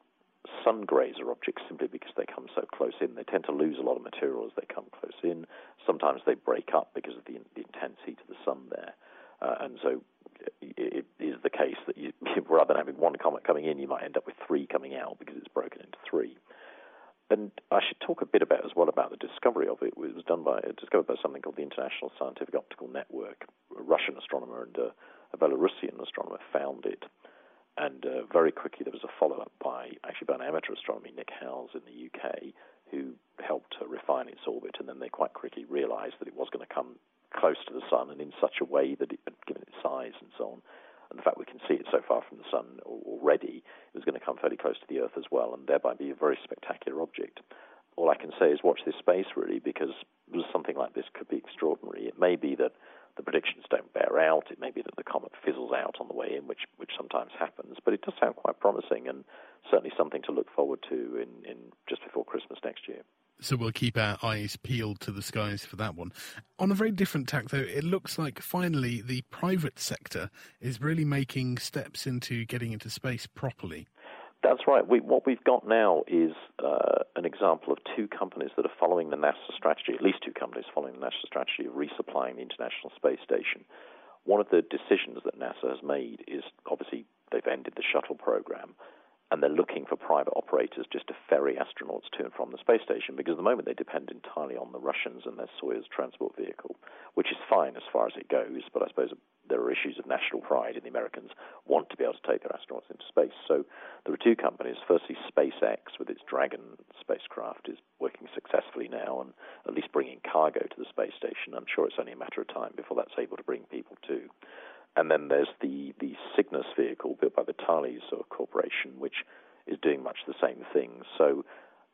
sun grazer objects simply because they come so close in. They tend to lose a lot of material as they come close in. Sometimes they break up because of the, the intense heat of the sun there. Uh, and so it is the case that you, rather than having one comet coming in, you might end up with three coming out because it's broken into three. And I should talk a bit about as well about the discovery of it. It was done by discovered by something called the International Scientific Optical Network. A Russian astronomer and a, a Belarusian astronomer found it and uh, very quickly, there was a follow up by actually by an amateur astronomer, Nick Howes, in the UK, who helped to refine its orbit. And then they quite quickly realized that it was going to come close to the sun and in such a way that it, given its size and so on, and the fact we can see it so far from the sun already, it was going to come fairly close to the Earth as well, and thereby be a very spectacular object. All I can say is watch this space, really, because something like this could be extraordinary. It may be that the predictions don't bear out. It may be that the comet fizzles out on the way in, which which sometimes happens. But it does sound quite promising, and certainly something to look forward to in, in just before Christmas next year. So we'll keep our eyes peeled to the skies for that one. On a very different tack, though, it looks like finally the private sector is really making steps into getting into space properly. That's right. We, what we've got now is uh, an example of two companies that are following the NASA strategy, at least two companies following the NASA strategy of resupplying the International Space Station. One of the decisions that NASA has made is obviously they've ended the shuttle program and they're looking for private operators just to ferry astronauts to and from the space station because at the moment they depend entirely on the Russians and their Soyuz transport vehicle, which is fine as far as it goes, but I suppose there are issues of national pride and the Americans want to be able to take their astronauts into space. So there are two companies. Firstly, SpaceX with its Dragon spacecraft is working successfully now and at least bringing cargo to the space station. I'm sure it's only a matter of time before that's able to bring people too. And then there's the, the Cygnus vehicle built by the Thales Corporation, which is doing much the same thing. So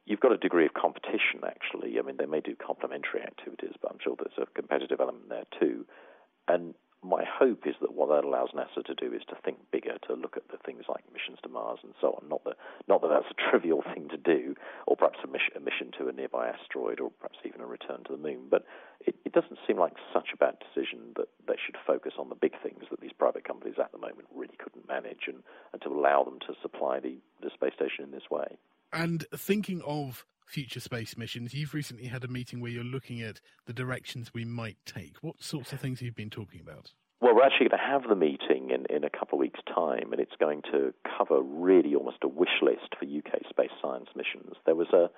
you've got a degree of competition, actually. I mean, they may do complementary activities, but I'm sure there's a competitive element there too. And my hope is that what that allows NASA to do is to think bigger, to look at the things like missions to Mars and so on. Not that not that that's a trivial thing to do, or perhaps a mission, a mission to a nearby asteroid, or perhaps even a return to the moon. But it, it doesn't seem like such a bad decision that they should focus on the big things that these private companies at the moment really couldn't manage, and, and to allow them to supply the, the space station in this way. And thinking of future space missions. You've recently had a meeting where you're looking at the directions we might take. What sorts of things have you been talking about? Well, we're actually going to have the meeting in, in a couple of weeks' time, and it's going to cover really almost a wish list for UK space science missions. There was a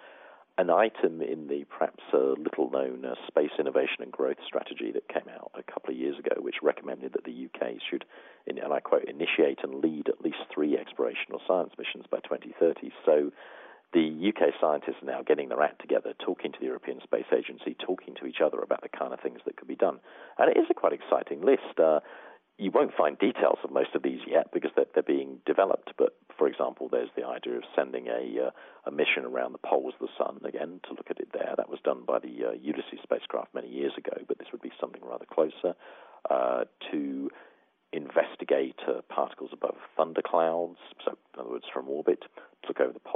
an item in the perhaps a little known uh, Space Innovation and Growth Strategy that came out a couple of years ago, which recommended that the UK should, and I quote, initiate and lead at least three exploration or science missions by 2030. So the UK scientists are now getting their act together, talking to the European Space Agency, talking to each other about the kind of things that could be done. And it is a quite exciting list. Uh, you won't find details of most of these yet because they're, they're, being developed. But for example, there's the idea of sending a, uh, a mission around the poles of the sun again to look at it there. That was done by the uh, Ulysses spacecraft many years ago, but this would be something rather closer. Uh, to investigate uh, particles above thunderclouds, so in other words, from orbit, to look over the the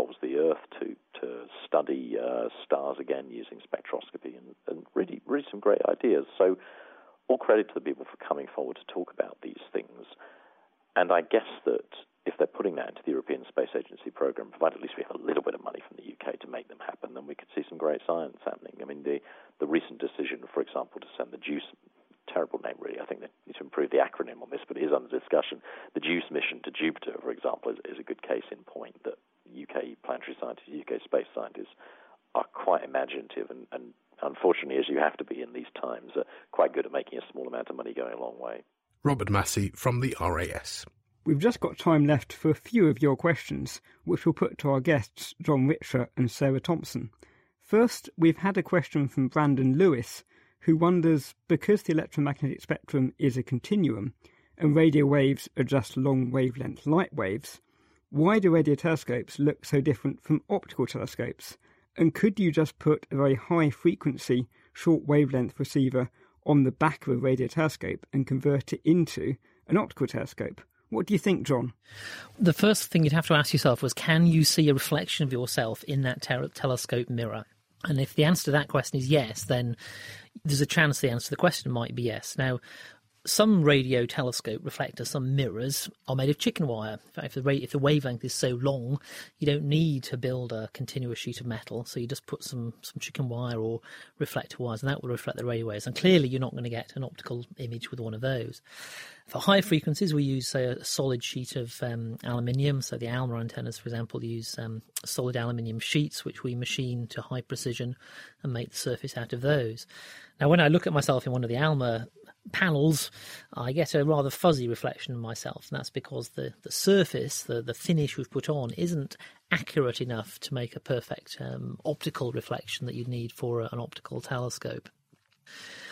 Earth, to to study uh, stars again using spectroscopy, and, and really, really some great ideas. So, all credit to the people for coming forward to talk about these things. And I guess that if they're putting that into the European Space Agency program, provided at least we have a little bit of money from the UK to make them happen, then we could see some great science happening. I mean, the the recent decision, for example, to send the JUICE terrible name, really. I think they need to improve the acronym on this, but it is under discussion. The JUICE mission to Jupiter, for example, is, is a good case in point that UK planetary scientists, UK space scientists are quite imaginative and, and unfortunately, as you have to be in these times, are quite good at making a small amount of money going a long way. Robert Massey from the RAS. We've just got time left for a few of your questions, which we'll put to our guests, John Richer and Sarah Thompson. First, we've had a question from Brandon Lewis, who wonders because the electromagnetic spectrum is a continuum and radio waves are just long wavelength light waves, why do radio telescopes look so different from optical telescopes? And could you just put a very high frequency, short wavelength receiver on the back of a radio telescope and convert it into an optical telescope? What do you think, John? The first thing you'd have to ask yourself was can you see a reflection of yourself in that te- telescope mirror? And if the answer to that question is yes, then there's a chance the answer to the question might be yes. Now, some radio telescope reflectors, some mirrors, are made of chicken wire. In fact, if the, if the wavelength is so long, you don't need to build a continuous sheet of metal. So you just put some, some chicken wire or reflector wires, and that will reflect the radio waves. And clearly, you're not going to get an optical image with one of those. For high frequencies, we use say, a solid sheet of um, aluminium. So the ALMA antennas, for example, use um, solid aluminium sheets, which we machine to high precision and make the surface out of those. Now, when I look at myself in one of the ALMA panels, I get a rather fuzzy reflection of myself, and that's because the, the surface, the, the finish we've put on, isn't accurate enough to make a perfect um, optical reflection that you'd need for an optical telescope.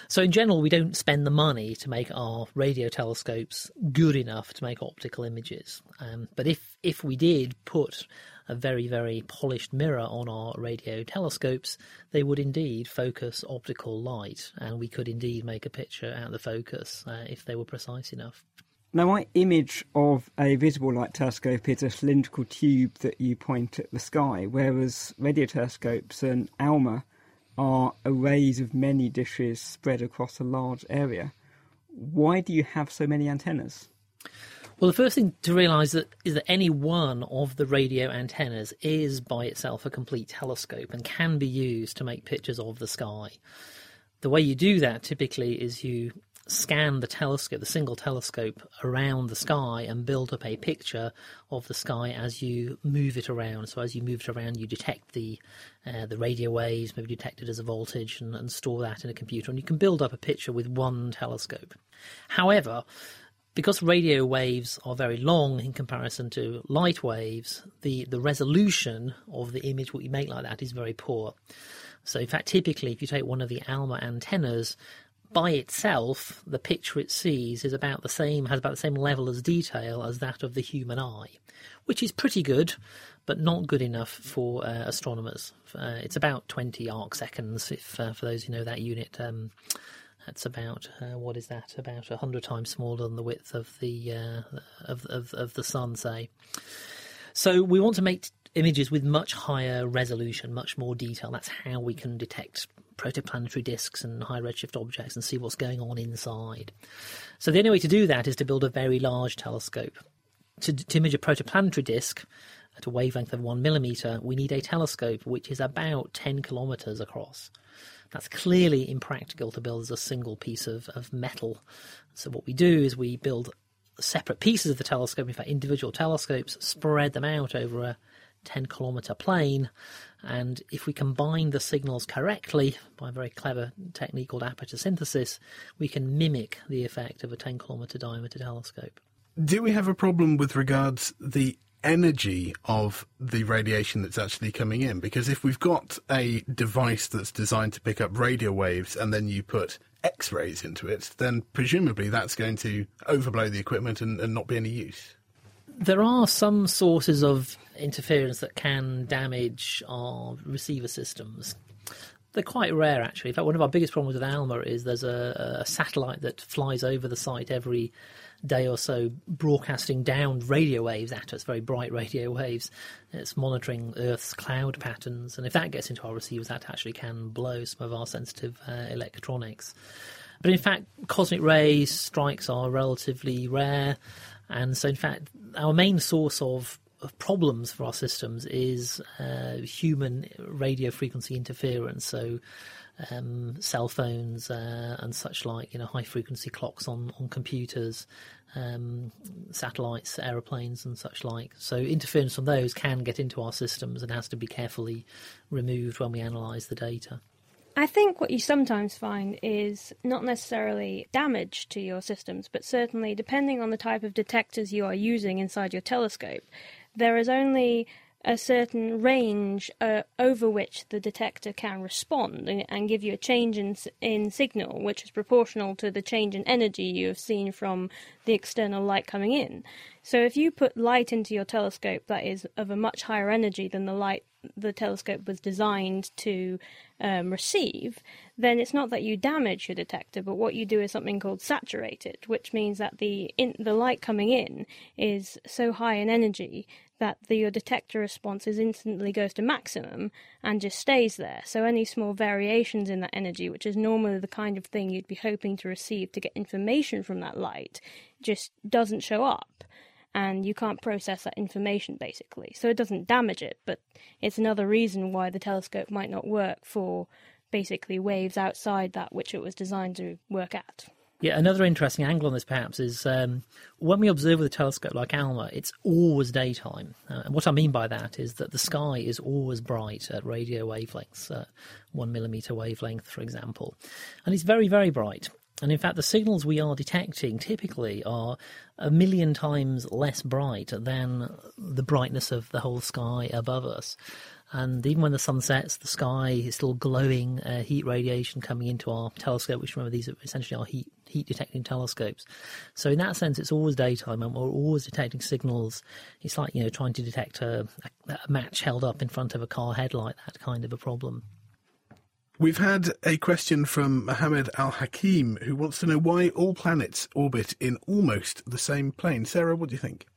So, in general, we don't spend the money to make our radio telescopes good enough to make optical images. Um, but if, if we did put a very, very polished mirror on our radio telescopes, they would indeed focus optical light, and we could indeed make a picture out of the focus uh, if they were precise enough. Now, my image of a visible light telescope is a cylindrical tube that you point at the sky, whereas radio telescopes and ALMA are arrays of many dishes spread across a large area. Why do you have so many antennas? Well, the first thing to realise that is that any one of the radio antennas is by itself a complete telescope and can be used to make pictures of the sky. The way you do that typically is you scan the telescope, the single telescope, around the sky and build up a picture of the sky as you move it around. So as you move it around, you detect the uh, the radio waves, maybe detect it as a voltage, and, and store that in a computer, and you can build up a picture with one telescope. However, because radio waves are very long in comparison to light waves, the, the resolution of the image what you make like that is very poor. So, in fact, typically, if you take one of the ALMA antennas by itself, the picture it sees is about the same, has about the same level as detail as that of the human eye, which is pretty good, but not good enough for uh, astronomers. Uh, it's about 20 arc seconds, if uh, for those who know that unit. Um, that's about uh, what is that? About hundred times smaller than the width of the uh, of, of of the sun, say. So we want to make images with much higher resolution, much more detail. That's how we can detect protoplanetary disks and high redshift objects and see what's going on inside. So the only way to do that is to build a very large telescope. To, to image a protoplanetary disk at a wavelength of one millimeter, we need a telescope which is about 10 kilometers across. That's clearly impractical to build as a single piece of, of metal. So what we do is we build separate pieces of the telescope, in fact individual telescopes, spread them out over a 10 kilometer plane. And if we combine the signals correctly by a very clever technique called aperture synthesis, we can mimic the effect of a 10 kilometer diameter telescope. Do we have a problem with regards the energy of the radiation that's actually coming in? Because if we've got a device that's designed to pick up radio waves and then you put X rays into it, then presumably that's going to overblow the equipment and, and not be any use there are some sources of interference that can damage our receiver systems. They're quite rare, actually. In fact, one of our biggest problems with Alma is there's a, a satellite that flies over the site every day or so, broadcasting down radio waves at us, very bright radio waves. It's monitoring Earth's cloud patterns, and if that gets into our receivers, that actually can blow some of our sensitive uh, electronics. But in fact, cosmic rays strikes are relatively rare. And so, in fact, our main source of, problems for our systems is uh, human radio frequency interference. So, um, cell phones uh, and such like, you know, high frequency clocks on, on computers, um, satellites, aeroplanes, and such like. So, interference from those can get into our systems and has to be carefully removed when we analyse the data. I think what you sometimes find is not necessarily damage to your systems, but certainly, depending on the type of detectors you are using inside your telescope, there is only a certain range uh, over which the detector can respond and, and, give you a change in, in signal, which is proportional to the change in energy you have seen from the external light coming in. So, if you put light into your telescope that is of a much higher energy than the light the telescope was designed to um, receive, then it's not that you damage your detector, but what you do is something called saturate it, which means that the in, the light coming in is so high in energy that the, your detector response is instantly goes to maximum and just stays there. So any small variations in that energy, which is normally the kind of thing you'd be hoping to receive to get information from that light, just doesn't show up and you can't process that information basically. So it doesn't damage it, but it's another reason why the telescope might not work for basically waves outside that which it was designed to work at. Yeah, another interesting angle on this perhaps is um, when we observe with a telescope like ALMA, it's always daytime. Uh, and what I mean by that is that the sky is always bright at radio wavelengths, uh, one millimeter wavelength, for example. And it's very, very bright. And in fact, the signals we are detecting typically are a million times less bright than the brightness of the whole sky above us. And even when the sun sets, the sky is still glowing uh, heat radiation coming into our telescope, which remember these are essentially our heat heat detecting telescopes. So in that sense, it's always daytime, and we're always detecting signals. It's like you know trying to detect a, a match held up in front of a car headlight, that kind of a problem. We've had a question from Mohammed Al Hakim who wants to know why all planets orbit in almost the same plane. Sarah, what do you think?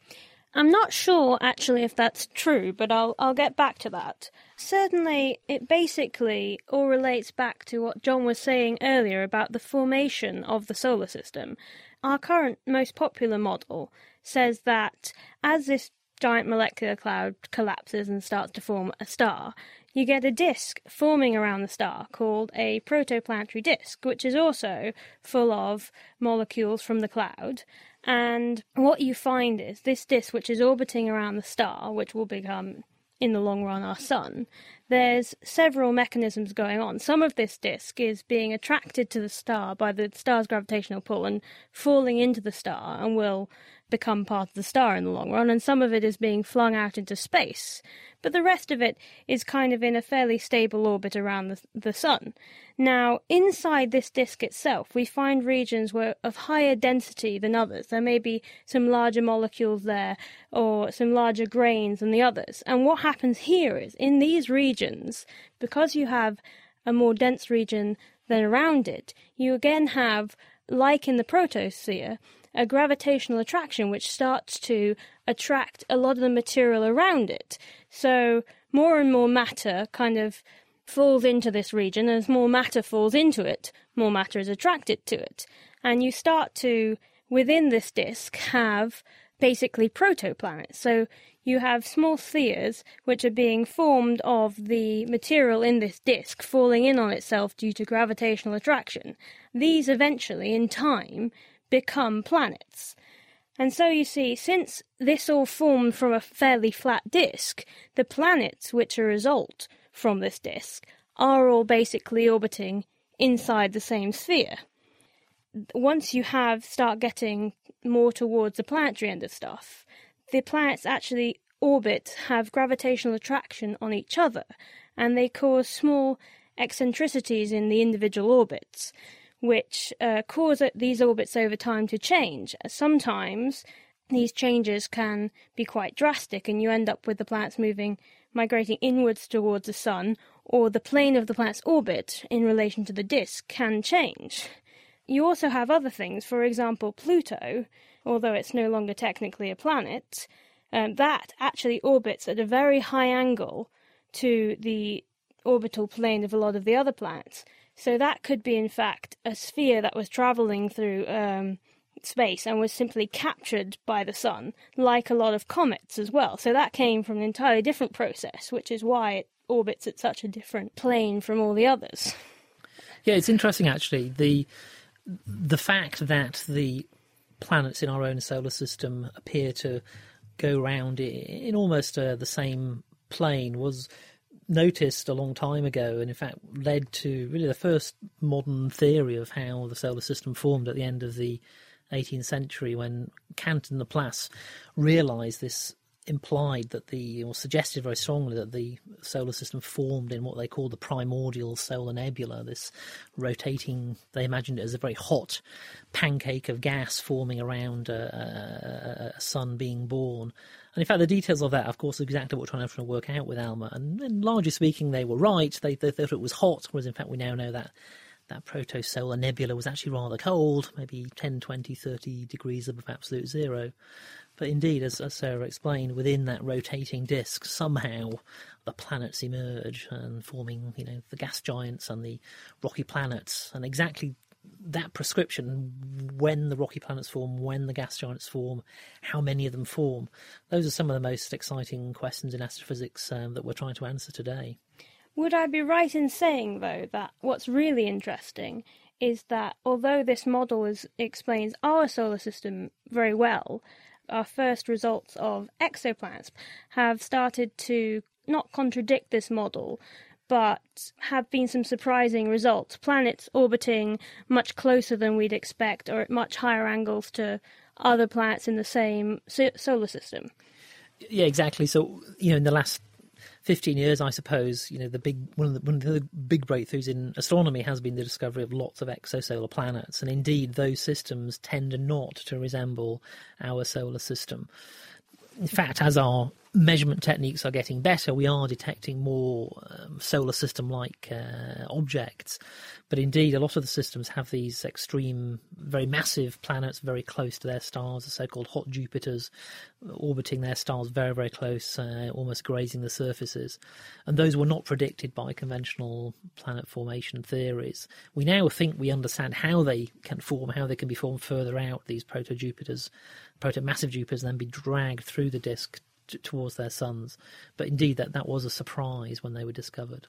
I'm not sure actually if that's true, but I'll I'll get back to that. Certainly, it basically all relates back to what John was saying earlier about the formation of the solar system. Our current most popular model says that as this giant molecular cloud collapses and starts to form a star, you get a disk forming around the star called a protoplanetary disk, which is also full of molecules from the cloud. And what you find is this disk, which is orbiting around the star, which will become in the long run our sun, there's several mechanisms going on. Some of this disk is being attracted to the star by the star's gravitational pull and falling into the star and will become part of the star in the long run, and some of it is being flung out into space. But the rest of it is kind of in a fairly stable orbit around the, the sun. Now, inside this disk itself, we find regions where of higher density than others. There may be some larger molecules there, or some larger grains than the others. And what happens here is, in these regions, because you have a more dense region than around it, you again have, like in the protosphere, a gravitational attraction which starts to attract a lot of the material around it. So more and more matter kind of falls into this region, as more matter falls into it, more matter is attracted to it. And you start to, within this disk, have basically protoplanets. So you have small spheres which are being formed of the material in this disk falling in on itself due to gravitational attraction. These eventually, in time, become planets. And so you see, since this all formed from a fairly flat disk, the planets which are a result from this disk are all basically orbiting inside the same sphere. Once you have start getting more towards the planetary end of stuff, the planets actually orbit have gravitational attraction on each other, and they cause small eccentricities in the individual orbits which uh, cause these orbits over time to change. Sometimes these changes can be quite drastic, and you end up with the planets moving, migrating inwards towards the Sun, or the plane of the planet's orbit in relation to the disk can change. You also have other things, for example, Pluto, although it's no longer technically a planet, um, that actually orbits at a very high angle to the orbital plane of a lot of the other planets. So that could be, in fact, a sphere that was traveling through um, space and was simply captured by the sun, like a lot of comets as well. So that came from an entirely different process, which is why it orbits at such a different plane from all the others. Yeah, it's interesting actually. The the fact that the planets in our own solar system appear to go round in almost uh, the same plane was noticed a long time ago, and in fact led to really the first modern theory of how the solar system formed at the end of the 18th century, when Kant and Laplace realised this implied that the, or suggested very strongly that the solar system formed in what they called the primordial solar nebula, this rotating, they imagined it as a very hot pancake of gas forming around a, a, a sun being born. And in fact, the details of that, of course, are exactly what we're trying to work out with ALMA. And, and largely speaking, they were right. They, they, thought it was hot, whereas in fact, we now know that that protosolar nebula was actually rather cold, maybe 10, 20, 30 degrees above absolute zero. But indeed, as, as Sarah explained, within that rotating disk, somehow the planets emerge and forming, you know, the gas giants and the rocky planets. And exactly that prescription, when the rocky planets form, when the gas giants form, how many of them form, those are some of the most exciting questions in astrophysics um, that we're trying to answer today. Would I be right in saying, though, that what's really interesting is that although this model is, explains our solar system very well, our first results of exoplanets have started to not contradict this model, but have been some surprising results. Planets orbiting much closer than we'd expect or at much higher angles to other planets in the same solar system. Yeah, exactly. So, you know, in the last 15 years, I suppose, you know, the big one of the, one of the big breakthroughs in astronomy has been the discovery of lots of exosolar planets, and indeed, those systems tend not to resemble our solar system. In fact, as our measurement techniques are getting better, we are detecting more um, solar system like uh, objects. But indeed, a lot of the systems have these extreme, very massive planets very close to their stars, the so called hot Jupiters, orbiting their stars very, very close, uh, almost grazing the surfaces. And those were not predicted by conventional planet formation theories. We now think we understand how they can form, how they can be formed further out, these proto Jupiters, proto massive Jupiters, and then be dragged through the disk t- towards their suns. But indeed, that, that was a surprise when they were discovered.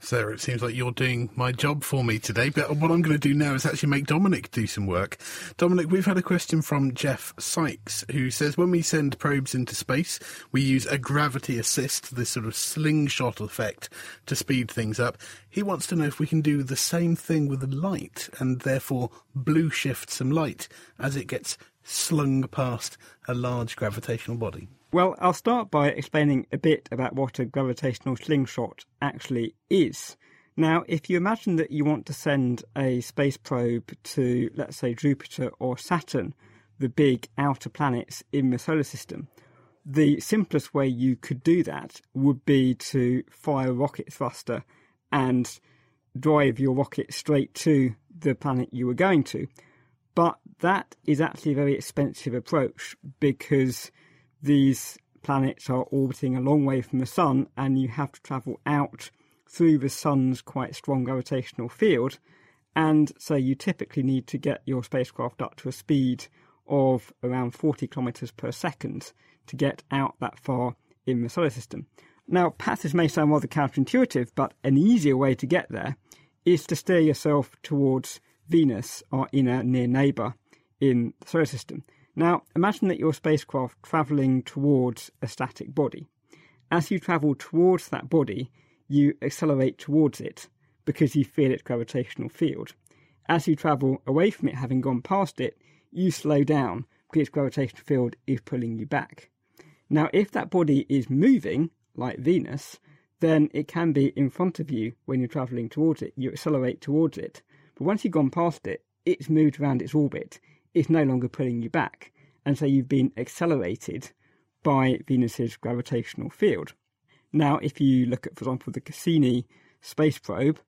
Sarah, it seems like you're doing my job for me today, but what I'm going to do now is actually make Dominic do some work. Dominic, we've had a question from Jeff Sykes, who says when we send probes into space, we use a gravity assist, this sort of slingshot effect, to speed things up. He wants to know if we can do the same thing with light and therefore blue shift some light as it gets slung past a large gravitational body. Well, I'll start by explaining a bit about what a gravitational slingshot actually is. Now, if you imagine that you want to send a space probe to, let's say, Jupiter or Saturn, the big outer planets in the solar system, the simplest way you could do that would be to fire a rocket thruster and drive your rocket straight to the planet you were going to. But that is actually a very expensive approach because these planets are orbiting a long way from the Sun, and you have to travel out through the Sun's quite strong gravitational field. And so you typically need to get your spacecraft up to a speed of around 40 kilometers per second to get out that far in the solar system. Now, perhaps this may sound rather counterintuitive, but an easier way to get there is to steer yourself towards Venus, our inner near neighbour in the solar system. Now, imagine that your spacecraft travelling towards a static body. As you travel towards that body, you accelerate towards it because you feel its gravitational field. As you travel away from it, having gone past it, you slow down because its gravitational field is pulling you back. Now, if that body is moving, like Venus, then it can be in front of you when you're travelling towards it. You accelerate towards it. But once you've gone past it, it's moved around its orbit It's no longer pulling you back. And so you've been accelerated by Venus's gravitational field. Now, if you look at, for example, the Cassini space probe,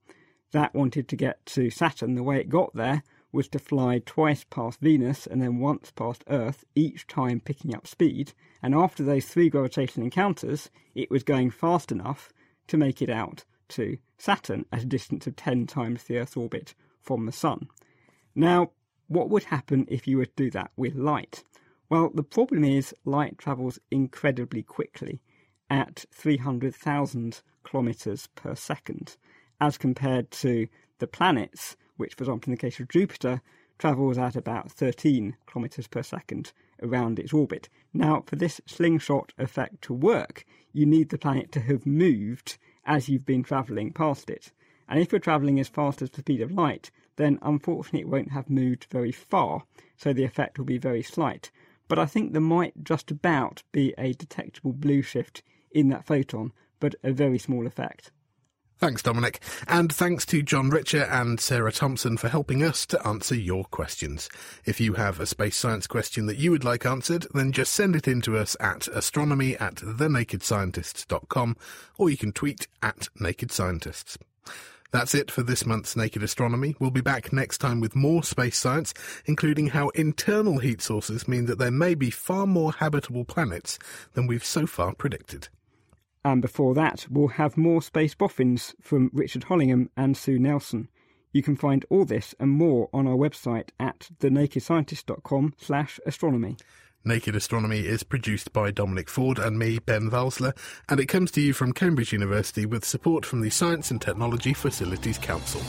that wanted to get to Saturn, the way it got there was to fly twice past Venus and then once past Earth, each time picking up speed. And after those three gravitational encounters, it was going fast enough to make it out to Saturn at a distance of 10 times the Earth's orbit from the Sun. Now, what would happen if you were to do that with light? Well, the problem is light travels incredibly quickly at 300,000 kilometres per second, as compared to the planets, which, for example, in the case of Jupiter, travels at about 13 kilometres per second around its orbit. Now, for this slingshot effect to work, you need the planet to have moved as you've been travelling past it. And if you're travelling as fast as the speed of light, then unfortunately it won't have moved very far, so the effect will be very slight. But I think there might just about be a detectable blue shift in that photon, but a very small effect. Thanks, Dominic. And thanks to John Richer and Sarah Thompson for helping us to answer your questions. If you have a space science question that you would like answered, then just send it in to us at astronomy at thenakedscientists.com or you can tweet at Naked Scientists. That's it for this month's Naked Astronomy. We'll be back next time with more space science, including how internal heat sources mean that there may be far more habitable planets than we've so far predicted. And before that, we'll have more space boffins from Richard Hollingham and Sue Nelson. You can find all this and more on our website at thenakedscientist.com slash astronomy. Naked Astronomy is produced by Dominic Ford and me, Ben Valsler, and it comes to you from Cambridge University with support from the Science and Technology Facilities Council.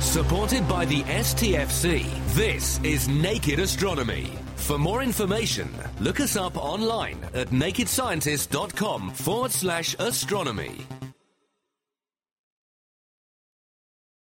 Supported by the STFC, this is Naked Astronomy. For more information, look us up online at nakedscientist.com forward slash astronomy.